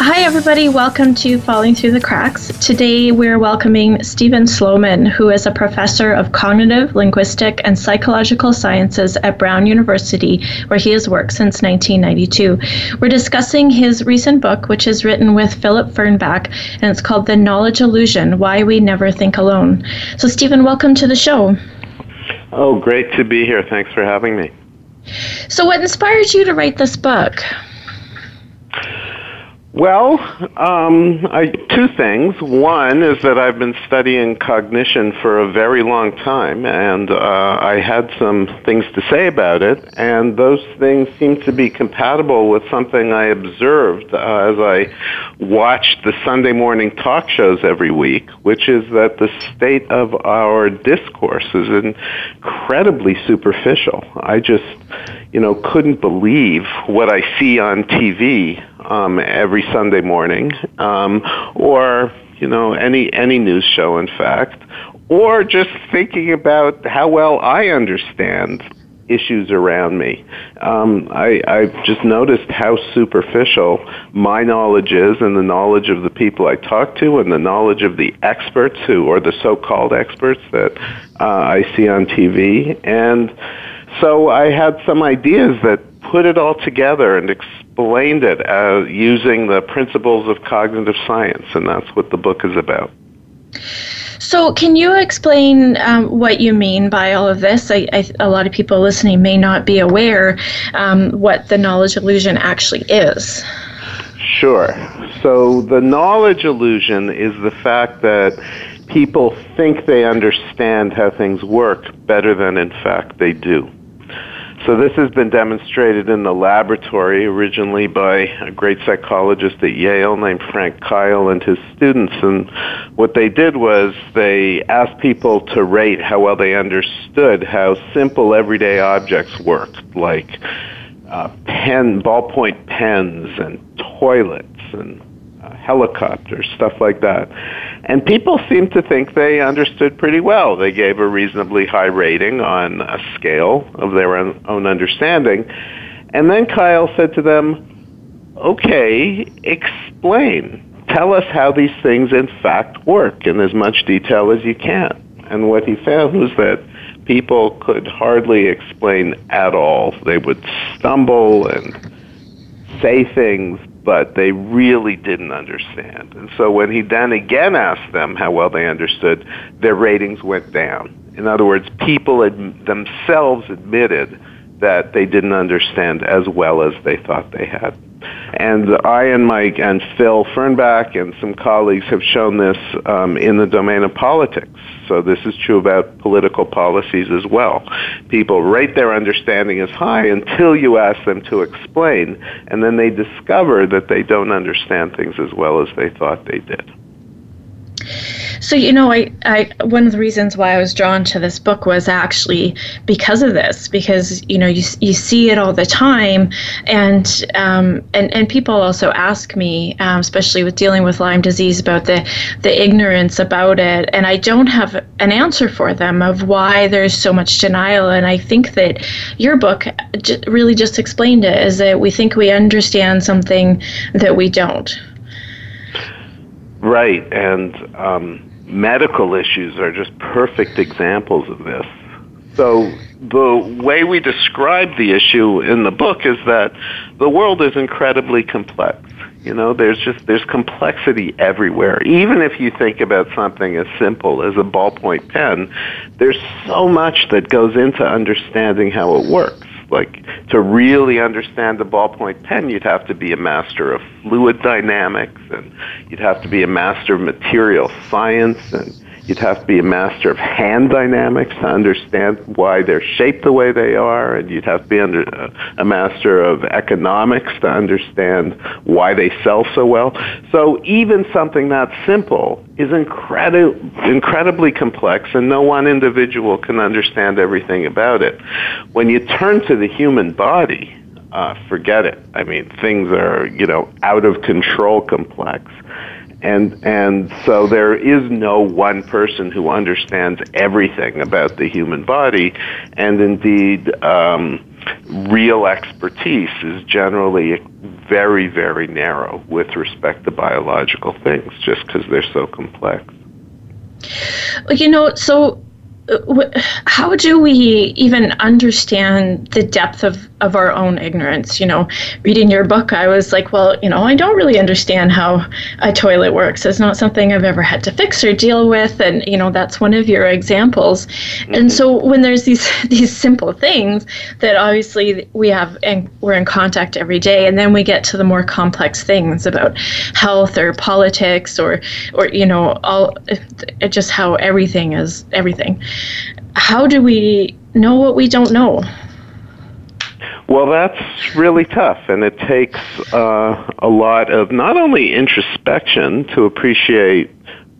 Hi, everybody. Welcome to Falling Through the Cracks. Today, we're welcoming Steven Sloman, who is a professor of cognitive, linguistic, and psychological sciences at Brown University, where he has worked since 1992. We're discussing his recent book, which is written with Philip Fernbach, and it's called The Knowledge Illusion Why We Never Think Alone. So, Steven, welcome to the show. Oh, great to be here. Thanks for having me. So, what inspired you to write this book? Well, um, I, two things. One is that I've been studying cognition for a very long time, and uh, I had some things to say about it, and those things seem to be compatible with something I observed uh, as I watched the Sunday morning talk shows every week, which is that the state of our discourse is incredibly superficial. I just, you know, couldn't believe what I see on TV um, every Sunday morning, um, or you know any any news show, in fact, or just thinking about how well I understand issues around me. Um, I, I've just noticed how superficial my knowledge is, and the knowledge of the people I talk to, and the knowledge of the experts who, or the so-called experts that uh, I see on TV, and so I had some ideas that put it all together and explained it uh, using the principles of cognitive science, and that's what the book is about. So, can you explain um, what you mean by all of this? I, I, a lot of people listening may not be aware um, what the knowledge illusion actually is. Sure. So, the knowledge illusion is the fact that people think they understand how things work better than, in fact, they do. So this has been demonstrated in the laboratory originally by a great psychologist at Yale named Frank Keil and his students. And what they did was they asked people to rate how well they understood how simple everyday objects worked, like uh, pen, ballpoint pens and toilets and uh, helicopters, stuff like that. And people seemed to think they understood pretty well. They gave a reasonably high rating on a scale of their own, own understanding. And then Keil said to them, okay, explain. Tell us how these things in fact work in as much detail as you can. And what he found was that people could hardly explain at all. They would stumble and say things but they really didn't understand. And so when he then again asked them how well they understood, their ratings went down. In other words, people ad- themselves admitted that they didn't understand as well as they thought they had. And I and Mike and Phil Fernbach and some colleagues have shown this um, in the domain of politics. So this is true about political policies as well. People rate their understanding as high until you ask them to explain, and then they discover that they don't understand things as well as they thought they did. So you know, I, I one of the reasons why I was drawn to this book was actually because of this, because you know you you see it all the time, and um, and and people also ask me, um, especially with dealing with Lyme disease, about the the ignorance about it, and I don't have an answer for them of why there's so much denial, and I think that your book j- really just explained it, is that we think we understand something that we don't. Right, and um, medical issues are just perfect examples of this. So the way we describe the issue in the book is that the world is incredibly complex. You know, there's just there's complexity everywhere. Even if you think about something as simple as a ballpoint pen, there's so much that goes into understanding how it works. Like to really understand the ballpoint pen, you'd have to be a master of fluid dynamics, and you'd have to be a master of material science, and You'd have to be a master of hand dynamics to understand why they're shaped the way they are, and you'd have to be under, uh, a master of economics to understand why they sell so well. So even something that simple is incredi- incredibly complex, and no one individual can understand everything about it. When you turn to the human body, uh, forget it. I mean, things are you know out of control complex and and so there is no one person who understands everything about the human body, and indeed, um, real expertise is generally very very narrow with respect to biological things, just because they're so complex. You know, so how do we even understand the depth of, of our own ignorance? You know, reading your book, I was like, well, you know, I don't really understand how a toilet works. It's not something I've ever had to fix or deal with, and you know, that's one of your examples. Mm-hmm. And so, when there's these these simple things that obviously we have and we're in contact every day, and then we get to the more complex things about health or politics or or you know, all just how everything is everything how do we know what we don't know? Well, that's really tough, and it takes uh, a lot of not only introspection to appreciate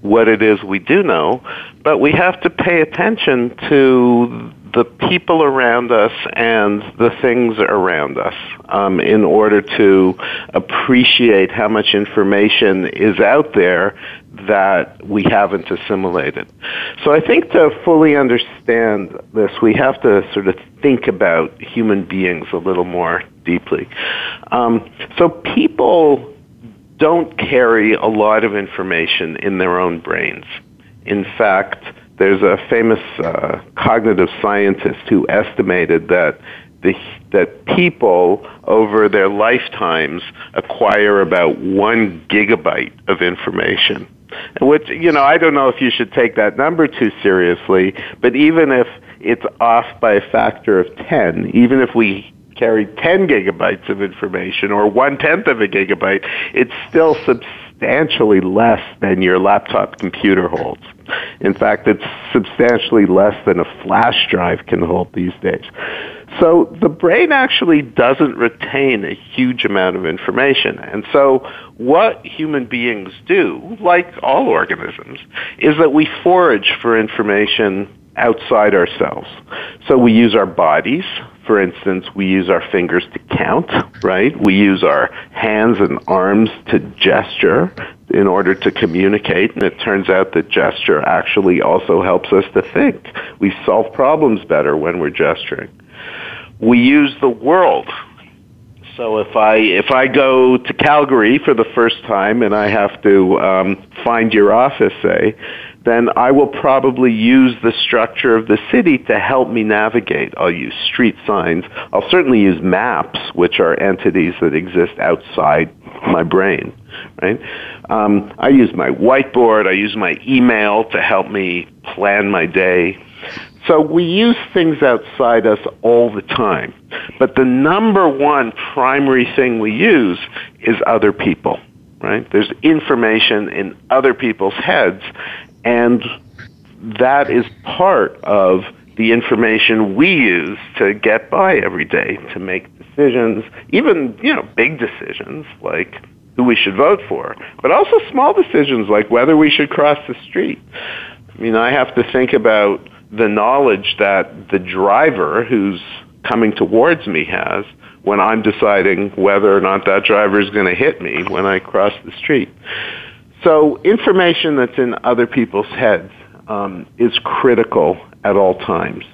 what it is we do know, but we have to pay attention to the people around us and the things around us um, in order to appreciate how much information is out there that we haven't assimilated. So I think to fully understand this, we have to sort of think about human beings a little more deeply. Um, so people don't carry a lot of information in their own brains. In fact, there's a famous uh, cognitive scientist who estimated that the, that people over their lifetimes acquire about one gigabyte of information. Which, you know, I don't know if you should take that number too seriously, but even if it's off by a factor of 10, even if we carry 10 gigabytes of information or one tenth of a gigabyte, it's still substantially less than your laptop computer holds. In fact, it's substantially less than a flash drive can hold these days. So the brain actually doesn't retain a huge amount of information. And so what human beings do, like all organisms, is that we forage for information outside ourselves. So we use our bodies. For instance, we use our fingers to count, right? We use our hands and arms to gesture in order to communicate, and it turns out that gesture actually also helps us to think. We solve problems better when we're gesturing. We use the world. So if I if I go to Calgary for the first time and I have to um, find your office, say, then I will probably use the structure of the city to help me navigate. I'll use street signs. I'll certainly use maps, which are entities that exist outside my brain, right? Um, I use my whiteboard. I use my email to help me plan my day. So we use things outside us all the time. But the number one primary thing we use is other people, right? There's information in other people's heads and that is part of the information we use to get by every day, to make decisions, even, you know, big decisions like who we should vote for, but also small decisions like whether we should cross the street. I mean, I have to think about the knowledge that the driver who's coming towards me has when I'm deciding whether or not that driver is going to hit me when I cross the street. So information that's in other people's heads um, is critical at all times.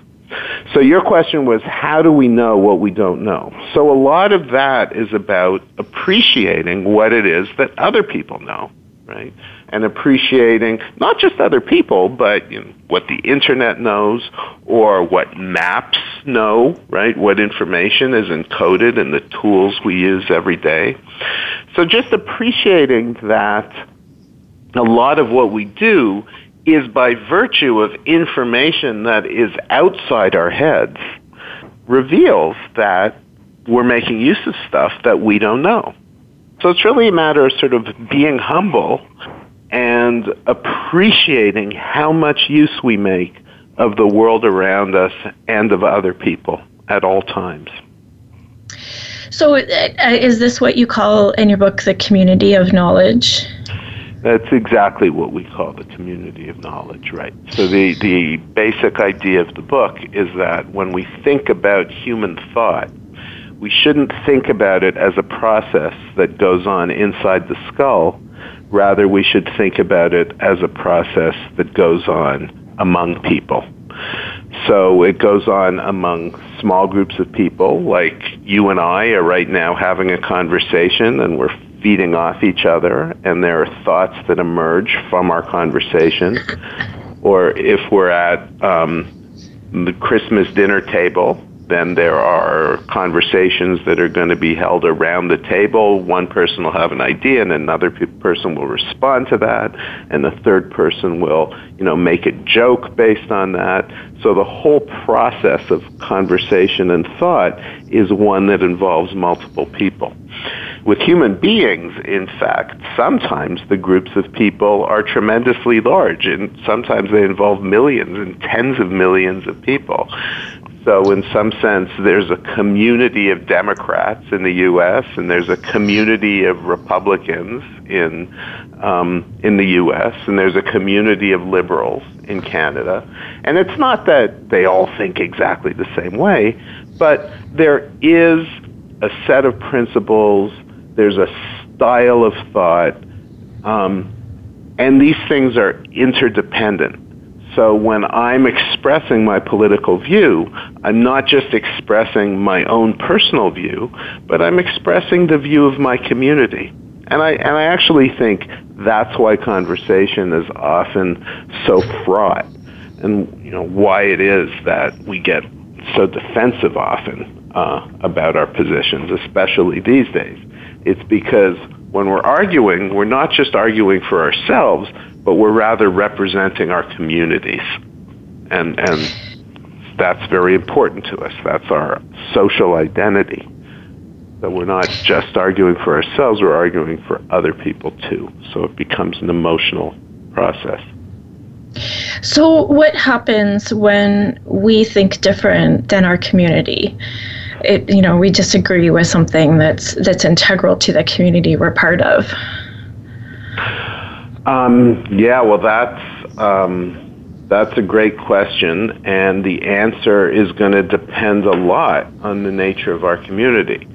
So your question was, how do we know what we don't know? So a lot of that is about appreciating what it is that other people know, right? And appreciating not just other people, but you know, what the internet knows or what maps know, right? What information is encoded in the tools we use every day. So just appreciating that a lot of what we do is by virtue of information that is outside our heads reveals that we're making use of stuff that we don't know. So it's really a matter of sort of being humble and appreciating how much use we make of the world around us and of other people at all times. So, uh, is this what you call in your book the community of knowledge? That's exactly what we call the community of knowledge, right? So the, the basic idea of the book is that when we think about human thought, we shouldn't think about it as a process that goes on inside the skull. Rather, we should think about it as a process that goes on among people. So it goes on among small groups of people, like you and I are right now having a conversation and we're feeding off each other, and there are thoughts that emerge from our conversation. Or if we're at um, the Christmas dinner table, then there are conversations that are going to be held around the table. One person will have an idea, and another pe- person will respond to that, and the third person will, you know, make a joke based on that. So the whole process of conversation and thought is one that involves multiple people. With human beings, in fact, sometimes the groups of people are tremendously large, and sometimes they involve millions and tens of millions of people. So, in some sense, there's a community of Democrats in the U.S. and there's a community of Republicans in um, in the U.S. and there's a community of liberals in Canada. And it's not that they all think exactly the same way, but there is a set of principles. There's a style of thought, um, and these things are interdependent. So when I'm expressing my political view, I'm not just expressing my own personal view, but I'm expressing the view of my community. And I, and I actually think that's why conversation is often so fraught and you know why it is that we get so defensive often uh, about our positions, especially these days. It's because when we're arguing, we're not just arguing for ourselves, but we're rather representing our communities. And, and that's very important to us. That's our social identity. That we're not just arguing for ourselves, we're arguing for other people too. So it becomes an emotional process. So, what happens when we think different than our community? It, you know, we disagree with something that's that's integral to the community we're part of. Um, yeah, well, that's um, that's a great question, and the answer is going to depend a lot on the nature of our community.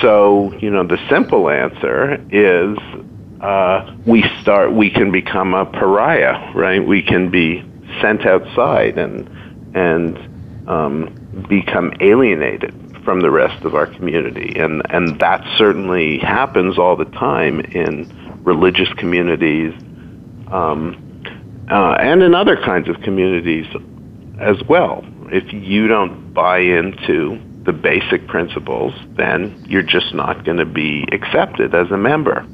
So, you know, the simple answer is uh, we start. We can become a pariah, right? We can be sent outside and and um, become alienated from the rest of our community, and and that certainly happens all the time in religious communities, um, uh, and in other kinds of communities as well. If you don't buy into the basic principles, then you're just not going to be accepted as a member.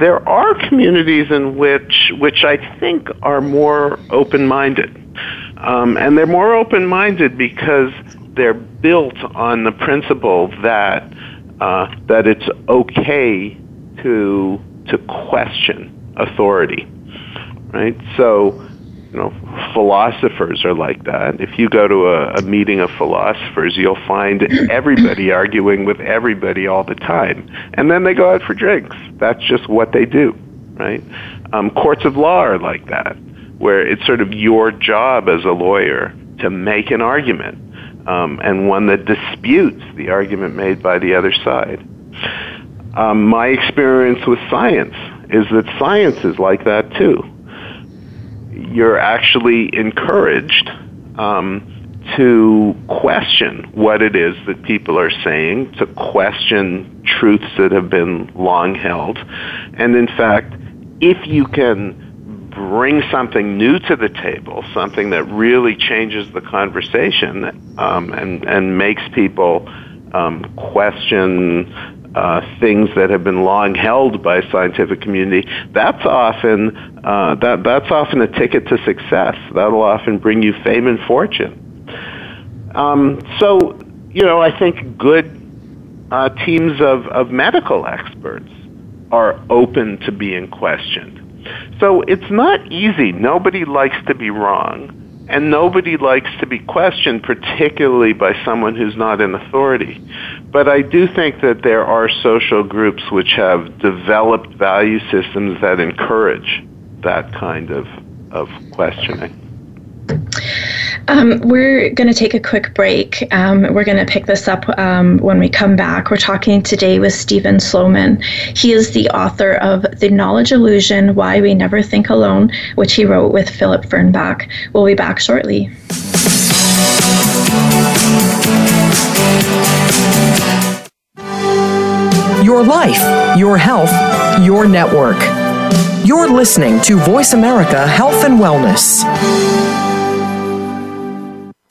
There are communities in which, which I think are more open-minded. Um, and they're more open-minded because they're built on the principle that uh, that it's okay to to question authority, right? So, you know, philosophers are like that. If you go to a, a meeting of philosophers, you'll find everybody arguing with everybody all the time, and then they go out for drinks. That's just what they do, right? Um, courts of law are like that, where it's sort of your job as a lawyer to make an argument, um, and one that disputes the argument made by the other side. Um, my experience with science is that science is like that too. You're actually encouraged um, to question what it is that people are saying, to question truths that have been long held, and in fact, if you can bring something new to the table, something that really changes the conversation um, and and makes people um, question uh, things that have been long held by scientific community, that's often uh, that that's often a ticket to success. That'll often bring you fame and fortune. Um, so, you know, I think good uh, teams of, of medical experts are open to being questioned. So it's not easy. Nobody likes to be wrong. And nobody likes to be questioned, particularly by someone who's not in authority. But I do think that there are social groups which have developed value systems that encourage that kind of, of questioning. Um, we're going to take a quick break. Um, we're going to pick this up um, when we come back. We're talking today with Steven Sloman. He is the author of The Knowledge Illusion Why We Never Think Alone, which he wrote with Philip Fernbach. We'll be back shortly. Your life, your health, your network. You're listening to Voice America Health and Wellness.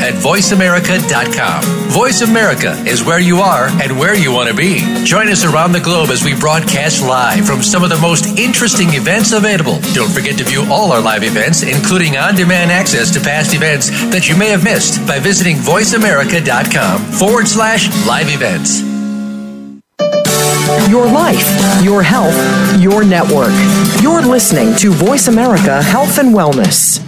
at voiceamerica.com. Voice America is where you are and where you want to be. Join us around the globe as we broadcast live from some of the most interesting events available. Don't forget to view all our live events, including on demand access to past events that you may have missed by visiting voiceamerica.com forward slash live events. Your life, your health, your network. You're listening to Voice America Health and Wellness.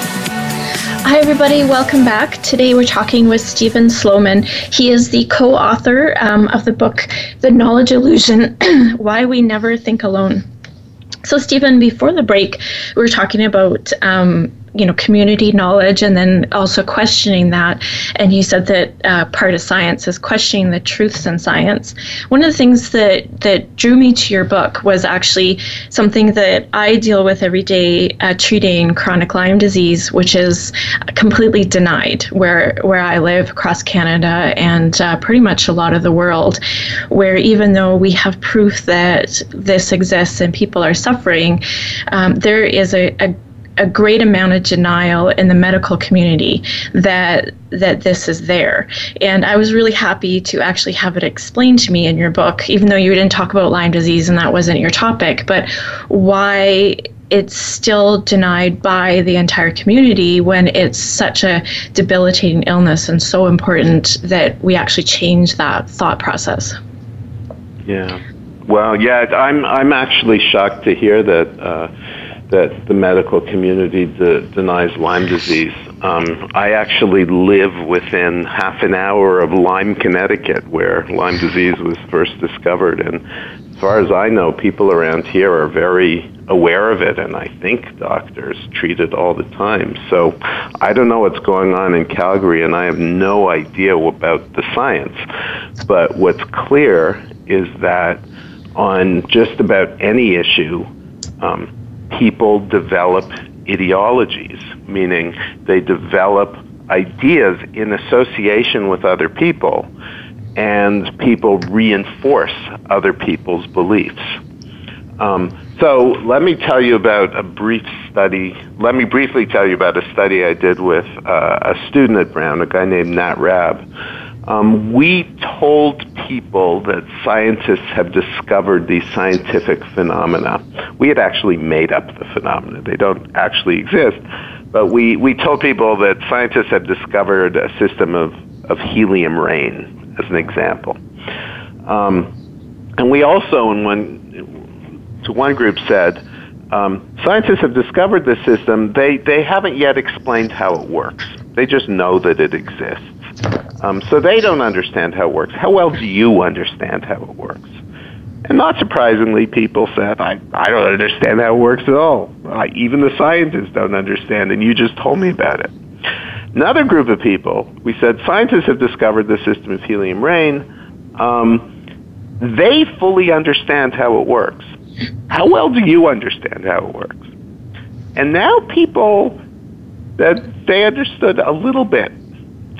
Hi, everybody. Welcome back. Today we're talking with Steven Sloman. He is the co author um, of the book, The Knowledge Illusion Why We Never Think Alone. So, Steven, before the break, we were talking about um, you know community knowledge and then also questioning that. And you said that uh, part of science is questioning the truths in science. One of the things that that drew me to your book was actually something that i deal with every day uh, treating chronic lyme disease which is completely denied where where i live across canada and uh, pretty much a lot of the world where even though we have proof that this exists and people are suffering um, there is a, a a great amount of denial in the medical community that that this is there. And I was really happy to actually have it explained to me in your book, even though you didn't talk about Lyme disease and that wasn't your topic, but why it's still denied by the entire community when it's such a debilitating illness and so important that we actually change that thought process. Yeah. Well, yeah, I'm I'm actually shocked to hear that uh, that the medical community de- denies Lyme disease. Um, I actually live within half an hour of Lyme, Connecticut, where Lyme disease was first discovered. And as far as I know, people around here are very aware of it, and I think doctors treat it all the time. So I don't know what's going on in Calgary, and I have no idea about the science. But what's clear is that on just about any issue, um, people develop ideologies, meaning they develop ideas in association with other people, and people reinforce other people's beliefs. Um, so let me tell you about a brief study. Let me briefly tell you about a study I did with uh, a student at Brown, a guy named Nat Rabb. Um, we told people that scientists have discovered these scientific phenomena. We had actually made up the phenomena. They don't actually exist. But we, we told people that scientists have discovered a system of, of helium rain, as an example. Um, and we also, in one, to one group, said, um, scientists have discovered this system. They, they haven't yet explained how it works. They just know that it exists. Um, so they don't understand how it works. How well do you understand how it works? And not surprisingly, people said, I, I don't understand how it works at all. I, even the scientists don't understand, and you just told me about it. Another group of people, we said, scientists have discovered the system of helium rain. Um, they fully understand how it works. How well do you understand how it works? And now people that they understood a little bit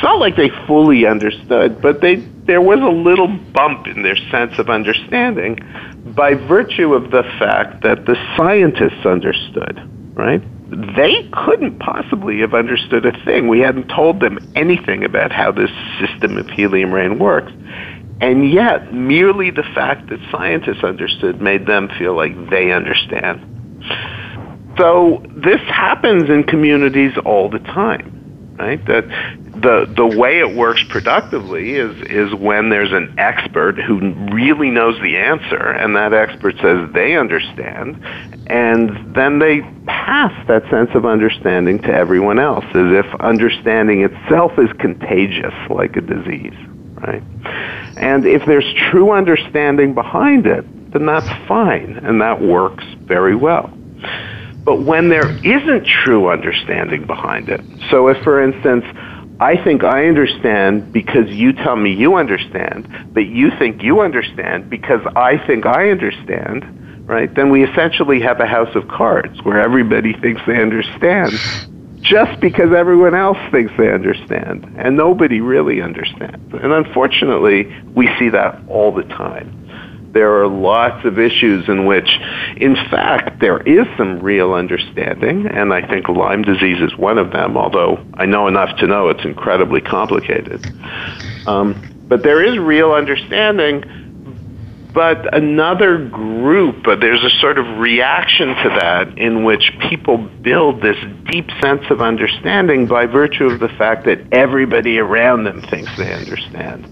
it's not like they fully understood, but they there was a little bump in their sense of understanding by virtue of the fact that the scientists understood, right? They couldn't possibly have understood a thing. We hadn't told them anything about how this system of helium rain works. And yet, merely the fact that scientists understood made them feel like they understand. So this happens in communities all the time, right? That the the way it works productively is is when there's an expert who really knows the answer and that expert says they understand and then they pass that sense of understanding to everyone else as if understanding itself is contagious like a disease right and if there's true understanding behind it then that's fine and that works very well but when there isn't true understanding behind it so if for instance I think I understand because you tell me you understand, but you think you understand because I think I understand, right? Then we essentially have a house of cards where everybody thinks they understand just because everyone else thinks they understand, and nobody really understands. And unfortunately, we see that all the time there are lots of issues in which, in fact, there is some real understanding, and I think Lyme disease is one of them, although I know enough to know it's incredibly complicated. Um, but there is real understanding, but another group, there's a sort of reaction to that in which people build this deep sense of understanding by virtue of the fact that everybody around them thinks they understand,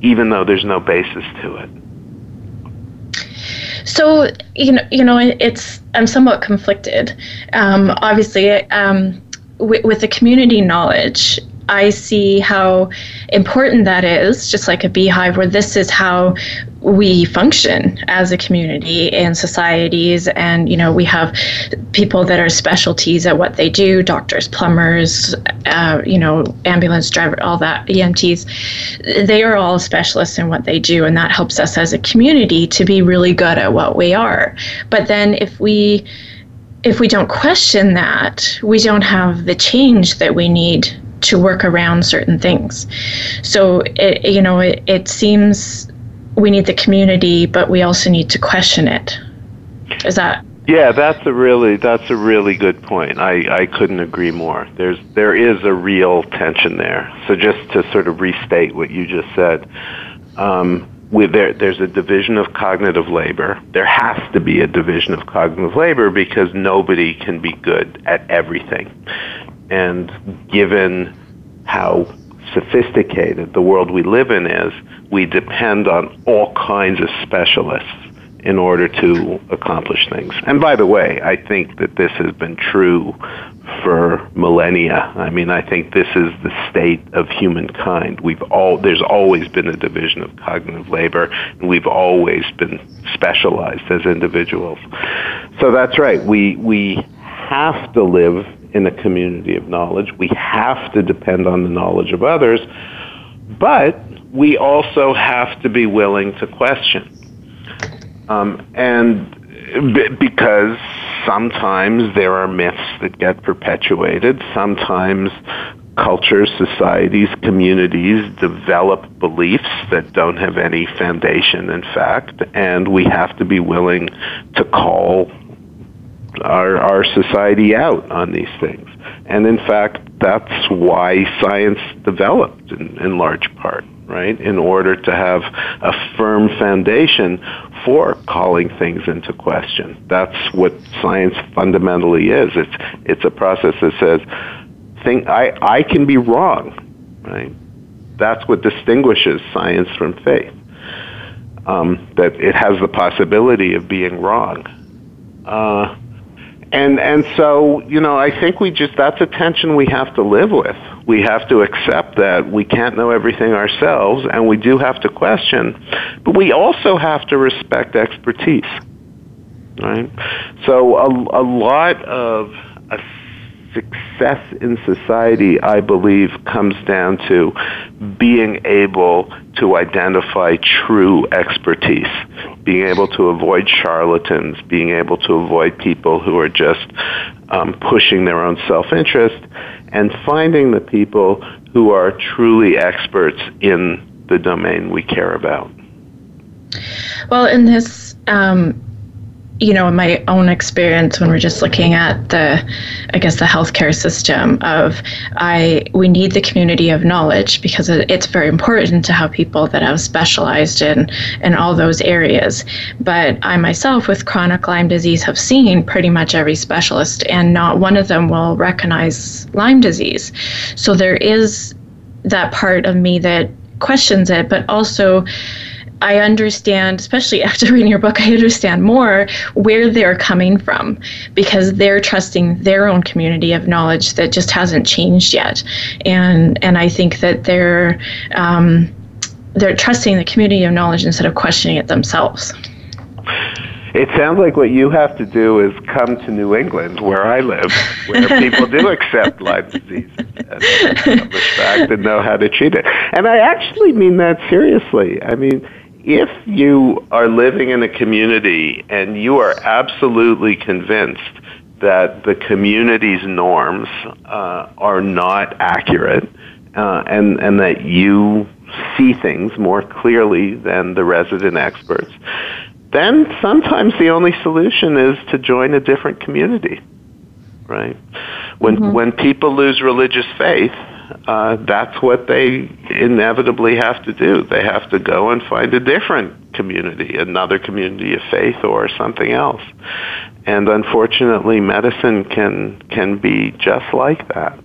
even though there's no basis to it. So you know, you know, it's I'm somewhat conflicted. Um, obviously, um, with, with the community knowledge, I see how important that is, just like a beehive, where this is how we function as a community and societies. And, you know, we have people that are specialties at what they do doctors, plumbers, uh, you know, ambulance driver, all that, EMTs. They are all specialists in what they do. And that helps us as a community to be really good at what we are. But then if we, if we don't question that, we don't have the change that we need to work around certain things. So it, you know, it, it seems we need the community, but we also need to question it. Is that? Yeah, that's a really that's a really good point. I, I couldn't agree more. There's there is a real tension there. So just to sort of restate what you just said, um, with there, there's a division of cognitive labor. There has to be a division of cognitive labor because nobody can be good at everything. And given how sophisticated the world we live in is, we depend on all kinds of specialists in order to accomplish things. And by the way, I think that this has been true for millennia. I mean, I think this is the state of humankind. We've all there's always been a division of cognitive labor, and we've always been specialized as individuals. So that's right. We we have to live in a community of knowledge. We have to depend on the knowledge of others, but we also have to be willing to question. Um, and b- because sometimes there are myths that get perpetuated, sometimes cultures, societies, communities develop beliefs that don't have any foundation in fact, and we have to be willing to call our, our society out on these things. And in fact, that's why science developed in, in large part, right? In order to have a firm foundation for calling things into question. That's what science fundamentally is. It's, it's a process that says, think, I, I can be wrong, right? That's what distinguishes science from faith. Um, that it has the possibility of being wrong. Uh, and and so you know i think we just that's a tension we have to live with. We have to accept that we can't know everything ourselves and we do have to question but we also have to respect expertise right? So a, a lot of success in society, I believe, comes down to being able to identify true expertise, being able to avoid charlatans, being able to avoid people who are just um, pushing their own self interest, and finding the people who are truly experts in the domain we care about. Well, in this um, you know, in my own experience when we're just looking at the, I guess, the healthcare system of, I we need the community of knowledge because it's very important to have people that have specialized in in all those areas. But I myself, with chronic Lyme disease, have seen pretty much every specialist, and not one of them will recognize Lyme disease. So there is that part of me that questions it, but also I understand, especially after reading your book, I understand more where they're coming from because they're trusting their own community of knowledge that just hasn't changed yet, and and I think that they're um, they're trusting the community of knowledge instead of questioning it themselves. It sounds like what you have to do is come to New England, where I live, where people do accept Lyme disease as a fact and know how to treat it. And I actually mean that seriously. I mean if you are living in a community and you are absolutely convinced that the community's norms uh, are not accurate uh, and, and that you see things more clearly than the resident experts, then sometimes the only solution is to join a different community. Right? When, mm-hmm. when people lose religious faith, uh, that's what they inevitably have to do. They have to go and find a different community, another community of faith or something else. And unfortunately, medicine can can be just like that.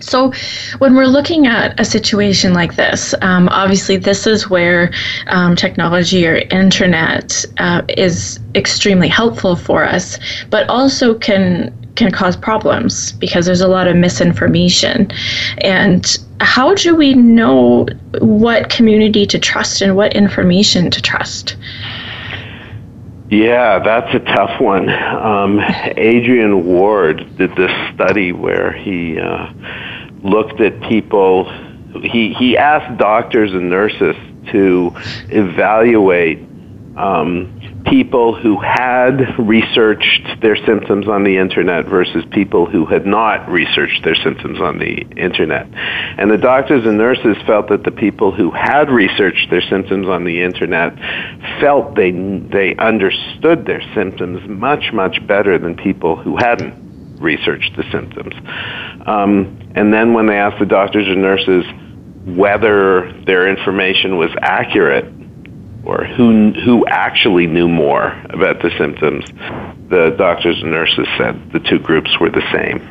So, when we're looking at a situation like this, um, obviously, this is where um, technology or internet uh, is extremely helpful for us, but also can can cause problems because there's a lot of misinformation. And how do we know what community to trust and what information to trust? Yeah, that's a tough one. Um, Adrian Ward did this study where he uh, looked at people. He he asked doctors and nurses to evaluate um, people who had researched their symptoms on the internet versus people who had not researched their symptoms on the internet. And the doctors and nurses felt that the people who had researched their symptoms on the internet felt they they understood their symptoms much much better than people who hadn't researched the symptoms. Um, and then when they asked the doctors and nurses whether their information was accurate, or who who actually knew more about the symptoms, the doctors and nurses said the two groups were the same.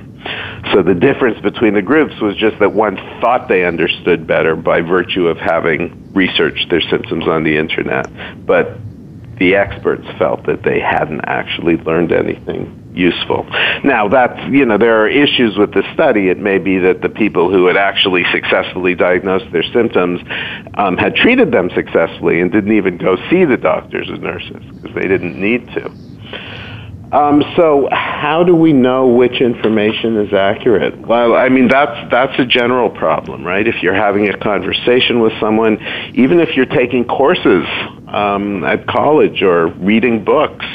So the difference between the groups was just that one thought they understood better by virtue of having researched their symptoms on the internet, but the experts felt that they hadn't actually learned anything useful. Now, that's, you know, there are issues with the study. It may be that the people who had actually successfully diagnosed their symptoms um, had treated them successfully and didn't even go see the doctors and nurses because they didn't need to. Um, so, how do we know which information is accurate? Well, I mean that's that's a general problem, right? If you're having a conversation with someone, even if you're taking courses um, at college or reading books,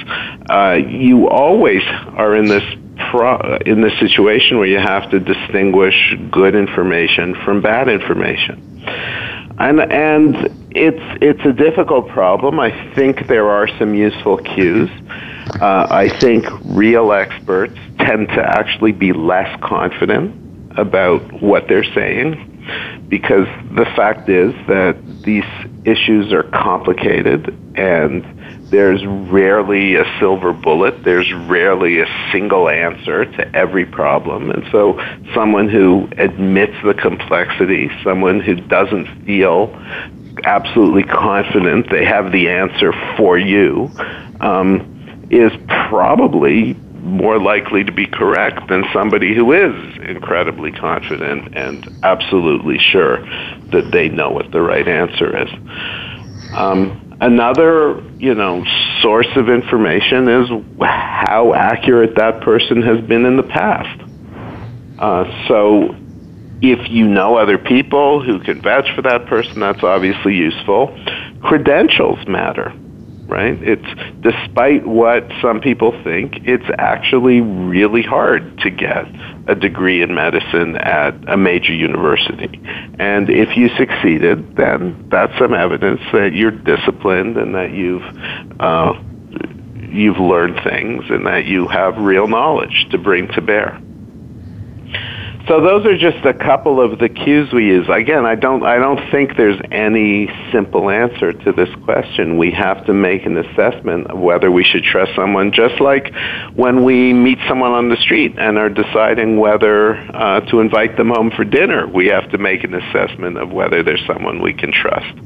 uh, you always are in this pro- in this situation where you have to distinguish good information from bad information, and and it's it's a difficult problem. I think there are some useful cues. Uh, I think real experts tend to actually be less confident about what they're saying because the fact is that these issues are complicated and there's rarely a silver bullet. There's rarely a single answer to every problem. And so someone who admits the complexity, someone who doesn't feel absolutely confident they have the answer for you, um, is probably more likely to be correct than somebody who is incredibly confident and absolutely sure that they know what the right answer is. Um, another, you know, source of information is how accurate that person has been in the past. Uh, so, if you know other people who can vouch for that person, that's obviously useful. Credentials matter right? It's despite what some people think, it's actually really hard to get a degree in medicine at a major university. And if you succeeded, then that's some evidence that you're disciplined and that you've uh, you've learned things and that you have real knowledge to bring to bear. So those are just a couple of the cues we use. Again, I don't I don't think there's any simple answer to this question. We have to make an assessment of whether we should trust someone just like when we meet someone on the street and are deciding whether uh, to invite them home for dinner. We have to make an assessment of whether there's someone we can trust.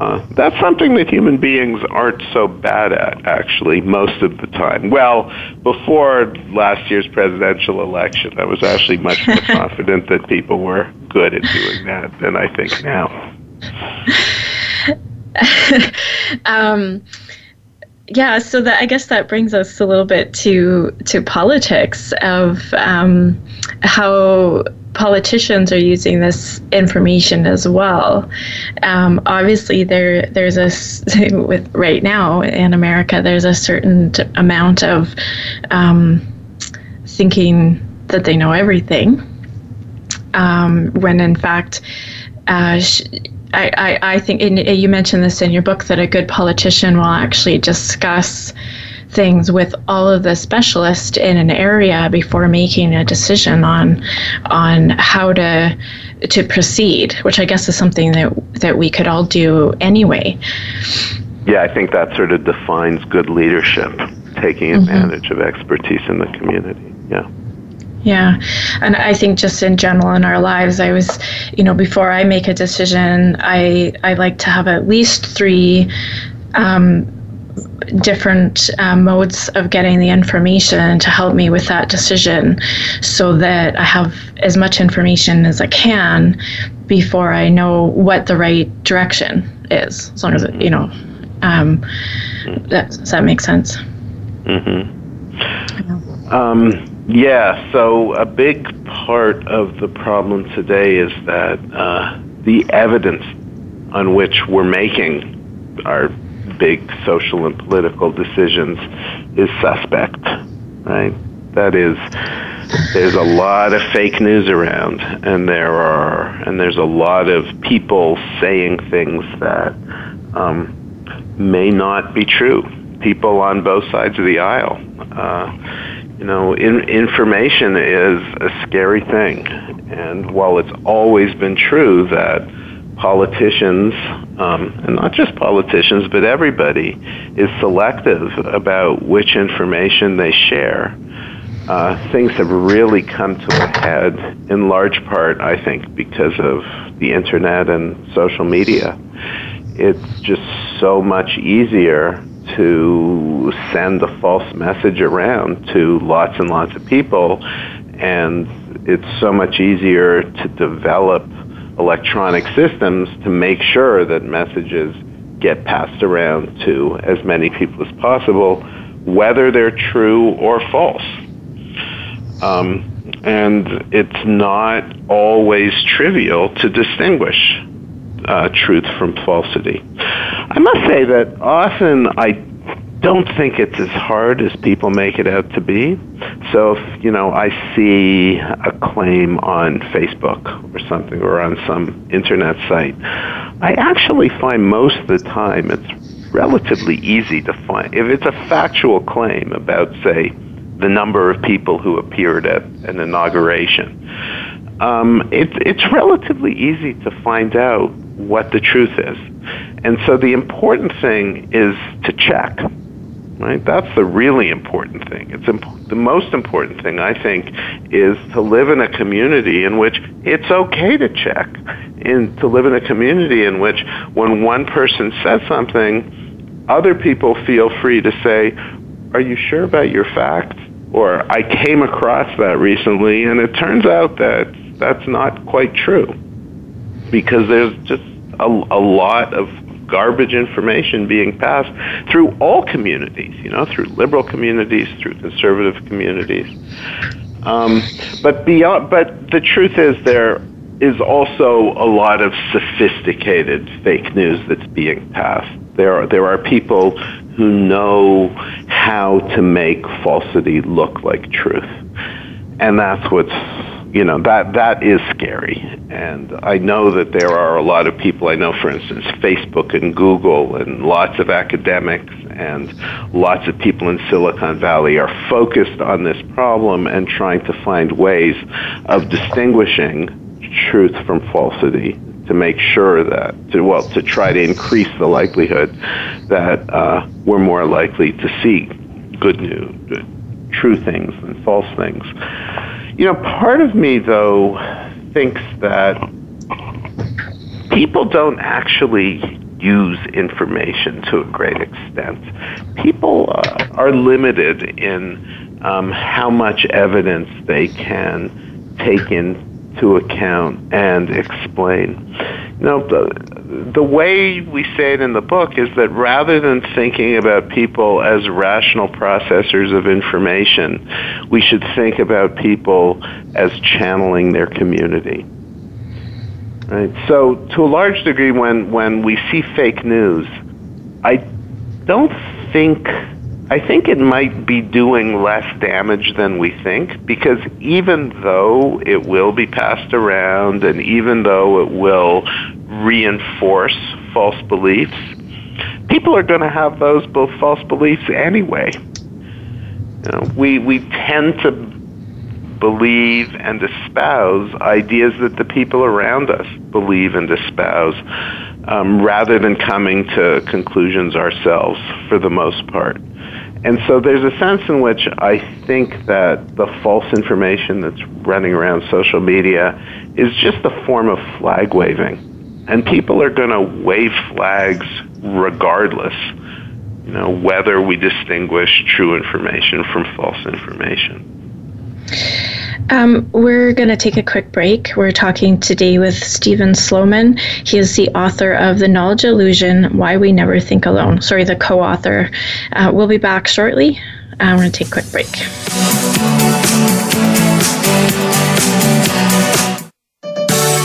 Uh, that's something that human beings aren't so bad at, actually, most of the time. Well, before last year's presidential election, I was actually much more confident that people were good at doing that than I think now. um, yeah, so that I guess that brings us a little bit to to politics of um, how politicians are using this information as well. Um, obviously, there there's a with right now in America, there's a certain amount of um, thinking that they know everything, um, when in fact. Uh, sh- I, I, I think in, you mentioned this in your book that a good politician will actually discuss things with all of the specialists in an area before making a decision on on how to to proceed, which I guess is something that that we could all do anyway. Yeah, I think that sort of defines good leadership, taking mm-hmm. advantage mm-hmm. of expertise in the community. Yeah. Yeah. And I think just in general in our lives, I was, you know, before I make a decision, I, I like to have at least three um, different uh, modes of getting the information to help me with that decision so that I have as much information as I can before I know what the right direction is, as long as it, you know, um, that, does that make sense? Mm-hmm. Yeah. Um, yeah, so a big part of the problem today is that uh, the evidence on which we're making our big social and political decisions is suspect, right? That is, there's a lot of fake news around, and there are, and there's a lot of people saying things that um, may not be true. People on both sides of the aisle. Uh, you know, in, information is a scary thing. And while it's always been true that politicians, um, and not just politicians, but everybody, is selective about which information they share, uh, things have really come to a head in large part, I think, because of the internet and social media. It's just so much easier to send a false message around to lots and lots of people, and it's so much easier to develop electronic systems to make sure that messages get passed around to as many people as possible, whether they're true or false. Um, and it's not always trivial to distinguish uh, truth from falsity. I must say that often I don't think it's as hard as people make it out to be. So if, you know, I see a claim on Facebook or something or on some internet site, I actually find most of the time it's relatively easy to find. If it's a factual claim about, say, the number of people who appeared at an inauguration, um, it's it's relatively easy to find out what the truth is. And so the important thing is to check. Right? That's the really important thing. It's imp- the most important thing I think is to live in a community in which it's okay to check, and to live in a community in which when one person says something, other people feel free to say, "Are you sure about your facts?" Or I came across that recently, and it turns out that that's not quite true because there's just a, a lot of garbage information being passed through all communities, you know, through liberal communities, through conservative communities. Um, but beyond, but the truth is there is also a lot of sophisticated fake news that's being passed. There are, there are people who know how to make falsity look like truth. And that's what's you know that that is scary. And i know that there are a lot of people i know for instance facebook and google and lots of academics and lots of people in silicon valley are focused on this problem and trying to find ways of distinguishing truth from falsity to make sure that to well to try to increase the likelihood that uh, we're more likely to see good news true things than false things you know, part of me, though, thinks that people don't actually use information to a great extent. People uh, are limited in um, how much evidence they can take into account and explain. You know, the, the way we say it in the book is that rather than thinking about people as rational processors of information, we should think about people as channeling their community. Right? So, to a large degree, when, when we see fake news, I don't think I think it might be doing less damage than we think because even though it will be passed around and even though it will reinforce false beliefs, people are going to have those both false beliefs anyway. You know, we we tend to believe and espouse ideas that the people around us believe and espouse um, rather than coming to conclusions ourselves for the most part. And so there's a sense in which I think that the false information that's running around social media is just a form of flag waving. And people are going to wave flags regardless, you know, whether we distinguish true information from false information. Um, we're going to take a quick break. We're talking today with Steven Sloman. He is the author of The Knowledge Illusion Why We Never Think Alone. Sorry, the co author. Uh, we'll be back shortly. I'm going to take a quick break.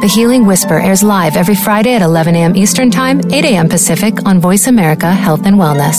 The Healing Whisper airs live every Friday at 11 a.m. Eastern Time, 8 a.m. Pacific on Voice America Health and Wellness.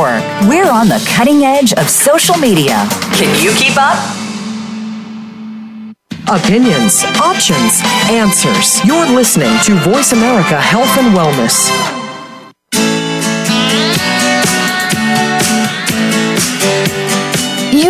We're on the cutting edge of social media. Can you keep up? Opinions, options, answers. You're listening to Voice America Health and Wellness.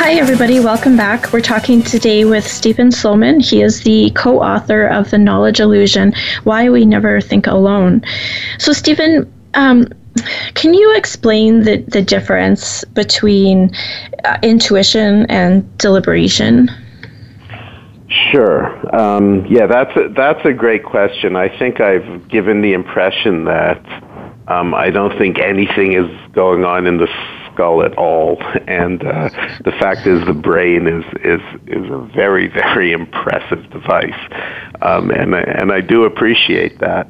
Hi, everybody. Welcome back. We're talking today with Steven Sloman. He is the co author of The Knowledge Illusion Why We Never Think Alone. So, Steven, um, can you explain the, the difference between uh, intuition and deliberation? Sure. Um, yeah, that's a, that's a great question. I think I've given the impression that um, I don't think anything is going on in the skull at all. And uh, the fact is, the brain is is is a very very impressive device, um, and I, and I do appreciate that.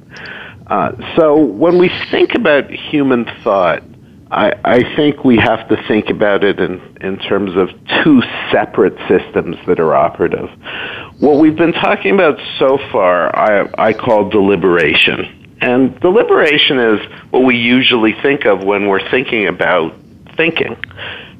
Uh, so when we think about human thought. I, I think we have to think about it in, in terms of two separate systems that are operative. What we've been talking about so far, I, I call deliberation. And deliberation is what we usually think of when we're thinking about thinking,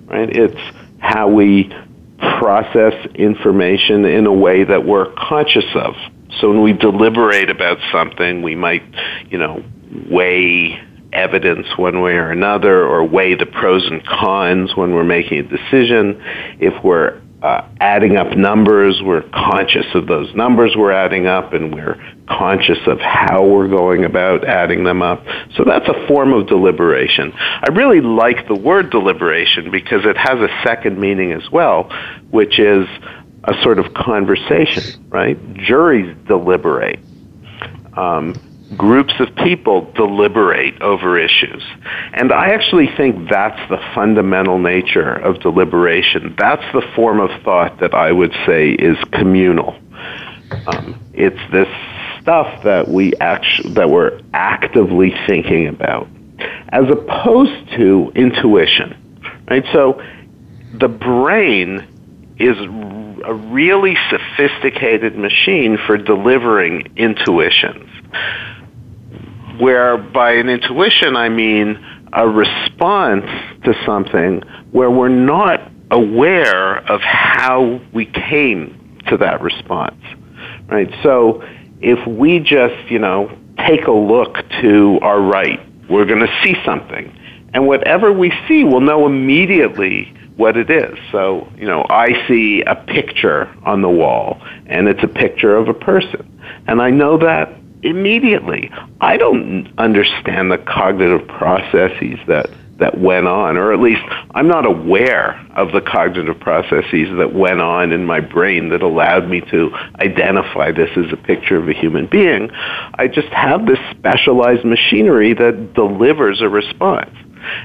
right? It's how we process information in a way that we're conscious of. So when we deliberate about something, we might, you know, weigh evidence one way or another or weigh the pros and cons when we're making a decision. If we're uh, adding up numbers, we're conscious of those numbers we're adding up and we're conscious of how we're going about adding them up. So that's a form of deliberation. I really like the word deliberation because it has a second meaning as well, which is a sort of conversation, right? Juries deliberate. Um, groups of people deliberate over issues. And I actually think that's the fundamental nature of deliberation. That's the form of thought that I would say is communal. Um, it's this stuff that we actually that we're actively thinking about, as opposed to intuition. Right. So the brain is a really sophisticated machine for delivering intuitions where by an intuition I mean a response to something where we're not aware of how we came to that response. Right? So if we just, you know, take a look to our right, we're going to see something. And whatever we see, we'll know immediately what it is. So, you know, I see a picture on the wall, and it's a picture of a person. And I know that immediately. I don't understand the cognitive processes that that went on, or at least I'm not aware of the cognitive processes that went on in my brain that allowed me to identify this as a picture of a human being. I just have this specialized machinery that delivers a response.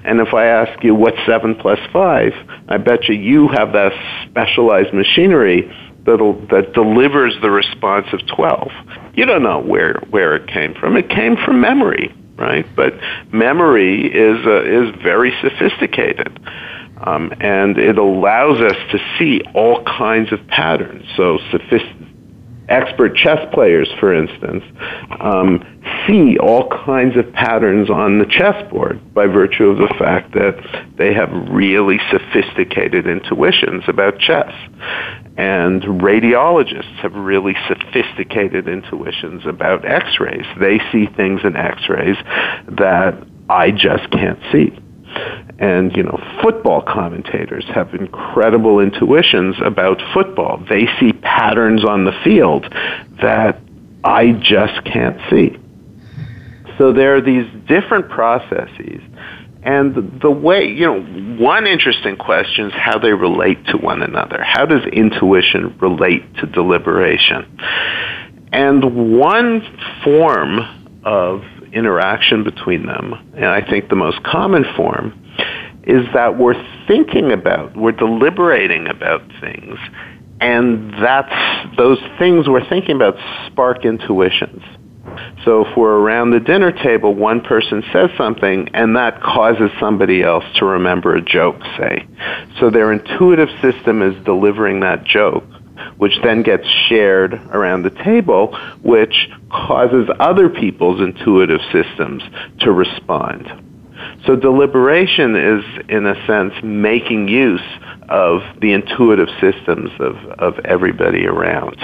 And if I ask you what's 7 plus 5, I bet you you have that specialized machinery that'll, that delivers the response of 12. You don't know where, where it came from. It came from memory, right? But memory is, uh, is very sophisticated. Um, and it allows us to see all kinds of patterns. So sophist- expert chess players, for instance, um, see all kinds of patterns on the chessboard by virtue of the fact that they have really sophisticated intuitions about chess. And radiologists have really sophisticated intuitions about x-rays. They see things in x-rays that I just can't see. And, you know, football commentators have incredible intuitions about football. They see patterns on the field that I just can't see. So there are these different processes. And the way, you know, one interesting question is how they relate to one another. How does intuition relate to deliberation? And one form of interaction between them, and I think the most common form, is that we're thinking about, we're deliberating about things, and that's those things we're thinking about spark intuitions. So if we're around the dinner table, one person says something, and that causes somebody else to remember a joke, say. So their intuitive system is delivering that joke which then gets shared around the table, which causes other people's intuitive systems to respond. So deliberation is, in a sense, making use of the intuitive systems of, of everybody around.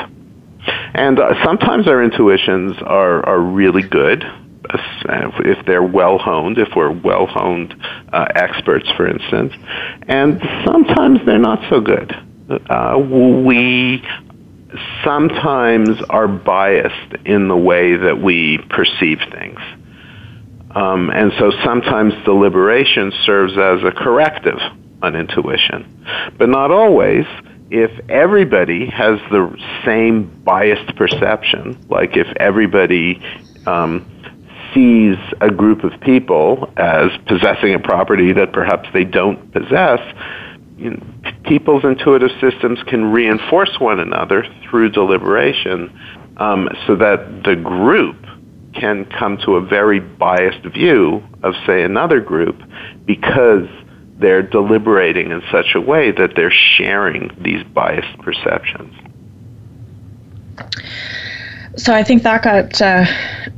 And uh, sometimes our intuitions are, are really good, if they're well honed, if we're well honed uh, experts, for instance. And sometimes they're not so good uh, we sometimes are biased in the way that we perceive things. Um, and so sometimes deliberation serves as a corrective on intuition. But not always. If everybody has the same biased perception, like if everybody um, sees a group of people as possessing a property that perhaps they don't possess, you know, people's intuitive systems can reinforce one another through deliberation um, so that the group can come to a very biased view of, say, another group because they're deliberating in such a way that they're sharing these biased perceptions. So I think that got. Uh,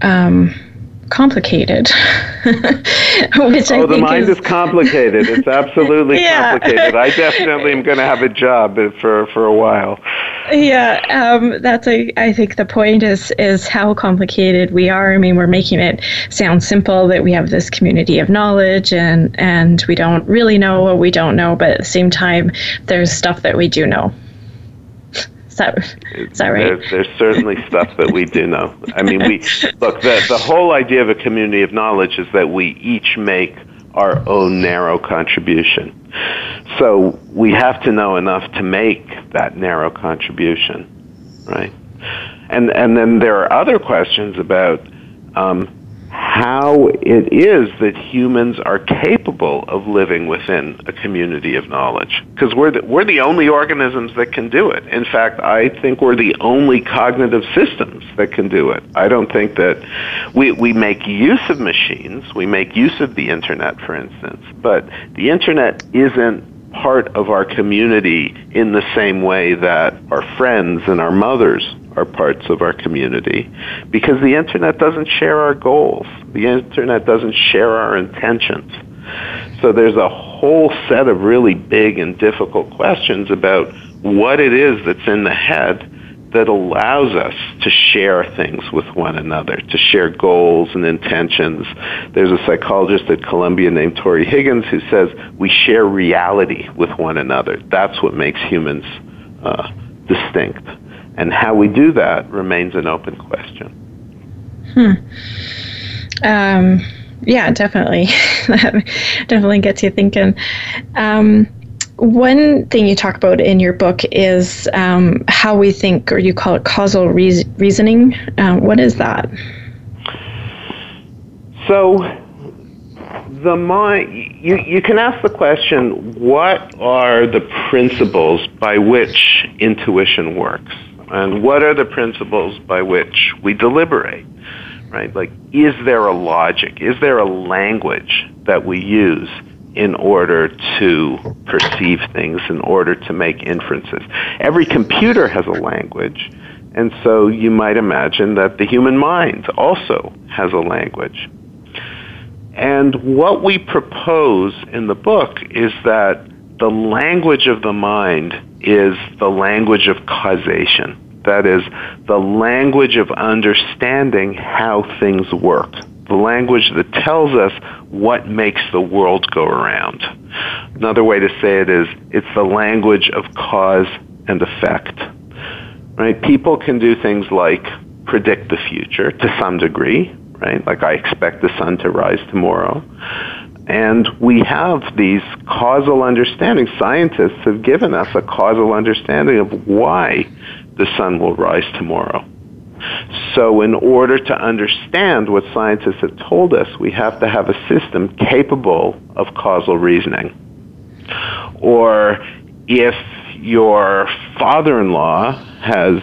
um complicated. Which oh, I the mind is, is complicated. It's absolutely yeah. complicated. I definitely am going to have a job for for a while. Yeah, um, that's a. I think the point is is how complicated we are. I mean, we're making it sound simple that we have this community of knowledge and and we don't really know what we don't know, but at the same time, there's stuff that we do know. That, is that right? There, there's certainly stuff that we do know. I mean, we look. The the whole idea of a community of knowledge is that we each make our own narrow contribution. So we have to know enough to make that narrow contribution, right? And and then there are other questions about um, how it is that humans are capable of living within a community of knowledge. Because we're the, we're the only organisms that can do it. In fact, I think we're the only cognitive systems that can do it. I don't think that we, we make use of machines, we make use of the internet, for instance, but the internet isn't part of our community in the same way that our friends and our mothers are parts of our community because the internet doesn't share our goals. The internet doesn't share our intentions. So there's a whole set of really big and difficult questions about what it is that's in the head that allows us to share things with one another, to share goals and intentions. There's a psychologist at Columbia named Tory Higgins who says we share reality with one another. That's what makes humans uh, distinct. And how we do that remains an open question. Hmm. Um, yeah, definitely. definitely gets you thinking. Um, one thing you talk about in your book is um, how we think, or you call it causal re- reasoning. Um, what is that? So, the mind, you, you can ask the question what are the principles by which intuition works? And what are the principles by which we deliberate? Right? Like, is there a logic? Is there a language that we use in order to perceive things, in order to make inferences? Every computer has a language. And so you might imagine that the human mind also has a language. And what we propose in the book is that the language of the mind is the language of causation. That is, the language of understanding how things work. The language that tells us what makes the world go around. Another way to say it is, it's the language of cause and effect. Right? People can do things like predict the future to some degree, right? Like I expect the sun to rise tomorrow. And we have these causal understandings. Scientists have given us a causal understanding of why the sun will rise tomorrow. So, in order to understand what scientists have told us, we have to have a system capable of causal reasoning. Or if your father in law has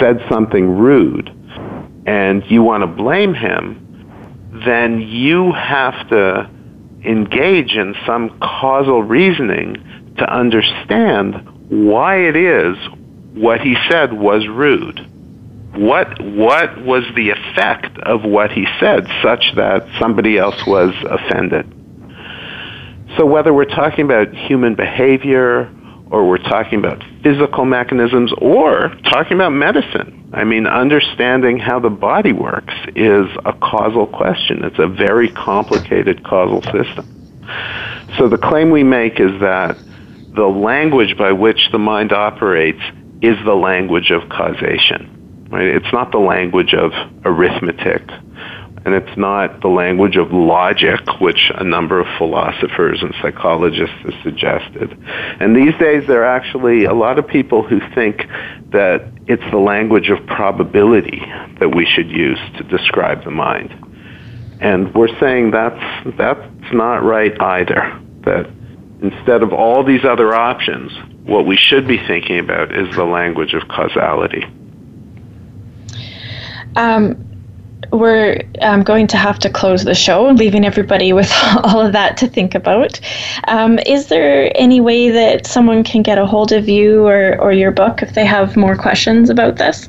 said something rude and you want to blame him, then you have to engage in some causal reasoning to understand why it is what he said was rude. What what was the effect of what he said such that somebody else was offended? So whether we're talking about human behavior or we're talking about physical mechanisms or talking about medicine. I mean, understanding how the body works is a causal question. It's a very complicated causal system. So the claim we make is that the language by which the mind operates is the language of causation. Right? It's not the language of arithmetic, and it's not the language of logic, which a number of philosophers and psychologists have suggested. And these days, there are actually a lot of people who think that it's the language of probability that we should use to describe the mind. And we're saying that's, that's not right either. That instead of all these other options, what we should be thinking about is the language of causality. Um, we're um, going to have to close the show, leaving everybody with all of that to think about. Um, is there any way that someone can get a hold of you or, or your book if they have more questions about this?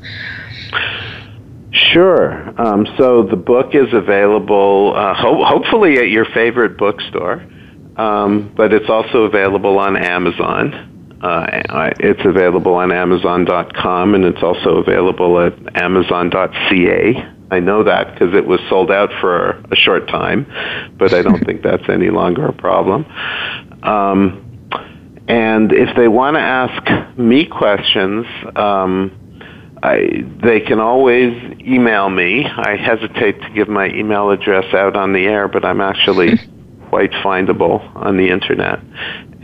Sure. Um, so the book is available, uh, ho- hopefully, at your favorite bookstore, um, but it's also available on Amazon. Uh, it's available on Amazon.com and it's also available at Amazon.ca. I know that because it was sold out for a short time, but I don't think that's any longer a problem. Um, and if they want to ask me questions, um, I, they can always email me. I hesitate to give my email address out on the air, but I'm actually quite findable on the internet.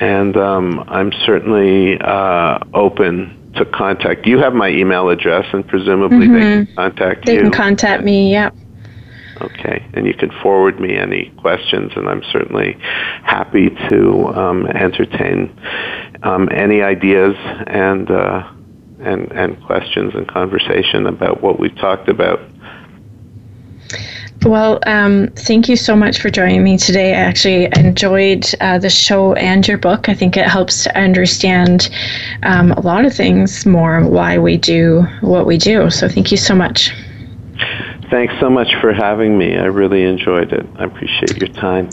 And um, I'm certainly uh, open to contact. You have my email address, and presumably mm-hmm. they can contact they you. They can contact me. Yep. Okay, and you can forward me any questions, and I'm certainly happy to um, entertain um, any ideas and uh, and and questions and conversation about what we've talked about. Well, um, thank you so much for joining me today. I actually enjoyed uh, the show and your book. I think it helps to understand um, a lot of things more, why we do what we do. So, thank you so much. Thanks so much for having me. I really enjoyed it. I appreciate your time.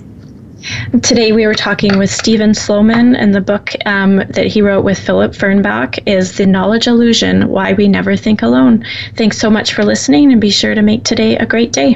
Today we were talking with Steven Sloman, and the book um, that he wrote with Philip Fernbach is The Knowledge Illusion Why We Never Think Alone. Thanks so much for listening, and be sure to make today a great day.